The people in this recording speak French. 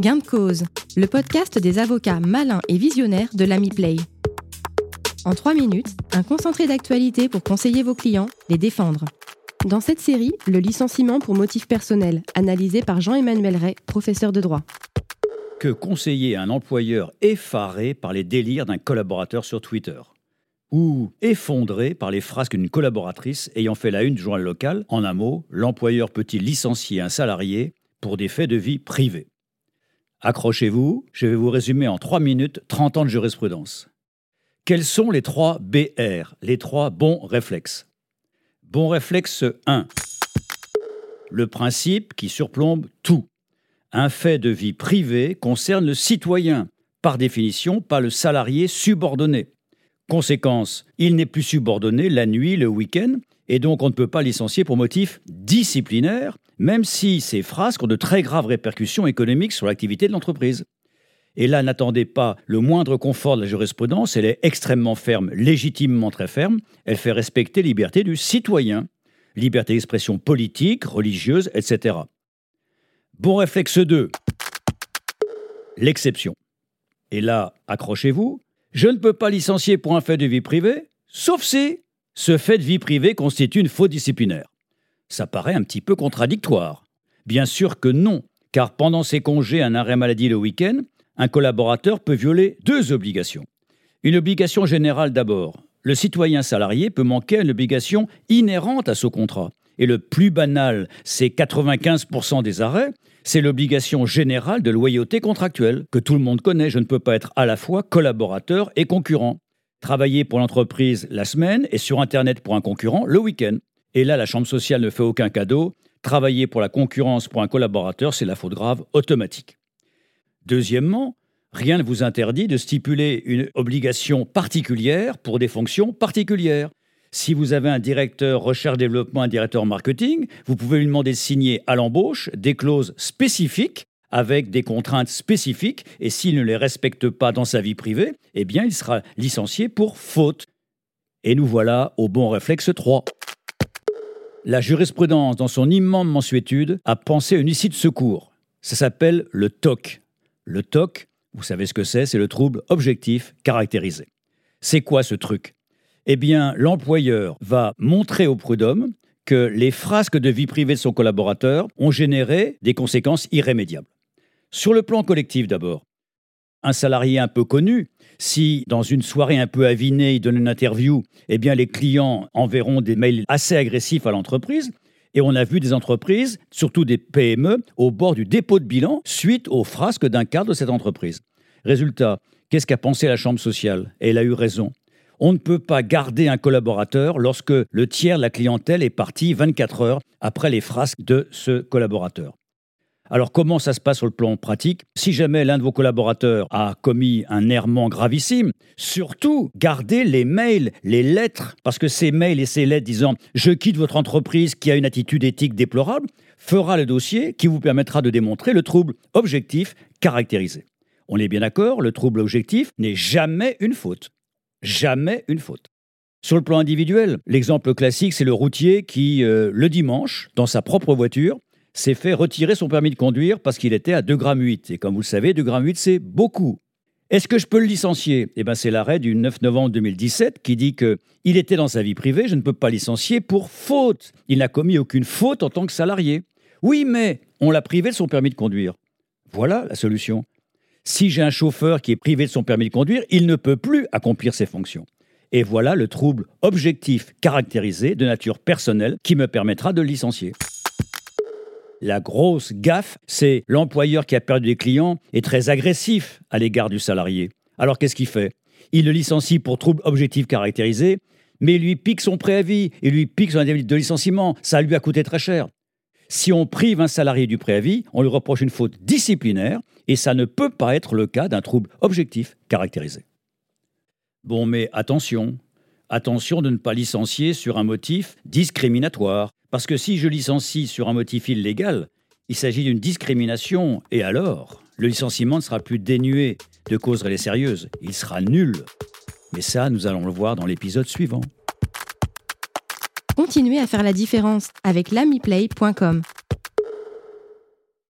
Gain de cause, le podcast des avocats malins et visionnaires de l'Ami Play. En trois minutes, un concentré d'actualité pour conseiller vos clients, les défendre. Dans cette série, le licenciement pour motif personnel, analysé par Jean-Emmanuel Ray, professeur de droit. Que conseiller un employeur effaré par les délires d'un collaborateur sur Twitter? Ou effondré par les phrases d'une collaboratrice ayant fait la une du journal local? En un mot, l'employeur peut-il licencier un salarié pour des faits de vie privés? Accrochez-vous, je vais vous résumer en 3 minutes 30 ans de jurisprudence. Quels sont les trois BR, les trois bons réflexes? Bon réflexe 1. Le principe qui surplombe tout. Un fait de vie privée concerne le citoyen, par définition pas le salarié subordonné. Conséquence, il n'est plus subordonné la nuit, le week-end, et donc on ne peut pas licencier pour motif disciplinaire, même si ces phrases ont de très graves répercussions économiques sur l'activité de l'entreprise. Et là, n'attendez pas le moindre confort de la jurisprudence, elle est extrêmement ferme, légitimement très ferme, elle fait respecter liberté du citoyen, liberté d'expression politique, religieuse, etc. Bon réflexe 2, l'exception. Et là, accrochez-vous, je ne peux pas licencier pour un fait de vie privée, sauf si ce fait de vie privée constitue une faute disciplinaire. Ça paraît un petit peu contradictoire. Bien sûr que non, car pendant ses congés, un arrêt maladie le week-end, un collaborateur peut violer deux obligations. Une obligation générale d'abord. Le citoyen salarié peut manquer à une obligation inhérente à ce contrat. Et le plus banal, c'est 95% des arrêts, c'est l'obligation générale de loyauté contractuelle, que tout le monde connaît. Je ne peux pas être à la fois collaborateur et concurrent. Travailler pour l'entreprise la semaine et sur Internet pour un concurrent le week-end. Et là, la Chambre sociale ne fait aucun cadeau. Travailler pour la concurrence pour un collaborateur, c'est la faute grave automatique. Deuxièmement, rien ne vous interdit de stipuler une obligation particulière pour des fonctions particulières. Si vous avez un directeur recherche-développement, un directeur marketing, vous pouvez lui demander de signer à l'embauche des clauses spécifiques avec des contraintes spécifiques, et s'il ne les respecte pas dans sa vie privée, eh bien il sera licencié pour faute. Et nous voilà au bon réflexe 3. La jurisprudence, dans son immense mensuétude, a pensé une issue de secours. Ça s'appelle le TOC. Le TOC, vous savez ce que c'est, c'est le trouble objectif caractérisé. C'est quoi ce truc? Eh bien, l'employeur va montrer au prud'homme que les frasques de vie privée de son collaborateur ont généré des conséquences irrémédiables. Sur le plan collectif d'abord, un salarié un peu connu, si dans une soirée un peu avinée, il donne une interview, eh bien les clients enverront des mails assez agressifs à l'entreprise. Et on a vu des entreprises, surtout des PME, au bord du dépôt de bilan suite aux frasques d'un cadre de cette entreprise. Résultat, qu'est-ce qu'a pensé la Chambre sociale? Et elle a eu raison. On ne peut pas garder un collaborateur lorsque le tiers de la clientèle est parti 24 heures après les frasques de ce collaborateur. Alors comment ça se passe sur le plan pratique? Si jamais l'un de vos collaborateurs a commis un errement gravissime, surtout gardez les mails, les lettres, parce que ces mails et ces lettres disant ⁇ Je quitte votre entreprise qui a une attitude éthique déplorable ⁇ fera le dossier qui vous permettra de démontrer le trouble objectif caractérisé. On est bien d'accord, le trouble objectif n'est jamais une faute jamais une faute. Sur le plan individuel, l'exemple classique, c'est le routier qui, euh, le dimanche, dans sa propre voiture, s'est fait retirer son permis de conduire parce qu'il était à 2,8 grammes. Et comme vous le savez, 2,8 grammes, c'est beaucoup. Est-ce que je peux le licencier? Eh bien, c'est l'arrêt du 9 novembre 2017 qui dit que il était dans sa vie privée, je ne peux pas licencier pour faute. Il n'a commis aucune faute en tant que salarié. Oui, mais on l'a privé de son permis de conduire. Voilà la solution. Si j'ai un chauffeur qui est privé de son permis de conduire, il ne peut plus accomplir ses fonctions. Et voilà le trouble objectif caractérisé de nature personnelle qui me permettra de le licencier. La grosse gaffe, c'est l'employeur qui a perdu des clients est très agressif à l'égard du salarié. Alors qu'est-ce qu'il fait? Il le licencie pour trouble objectif caractérisé, mais il lui pique son préavis, il lui pique son indemnité de licenciement. Ça lui a coûté très cher. Si on prive un salarié du préavis, on lui reproche une faute disciplinaire et ça ne peut pas être le cas d'un trouble objectif caractérisé. Bon, mais attention, attention de ne pas licencier sur un motif discriminatoire, parce que si je licencie sur un motif illégal, il s'agit d'une discrimination, et alors, le licenciement ne sera plus dénué de causes réelles sérieuses, il sera nul. Mais ça, nous allons le voir dans l'épisode suivant. Continuez à faire la différence avec l'amiplay.com.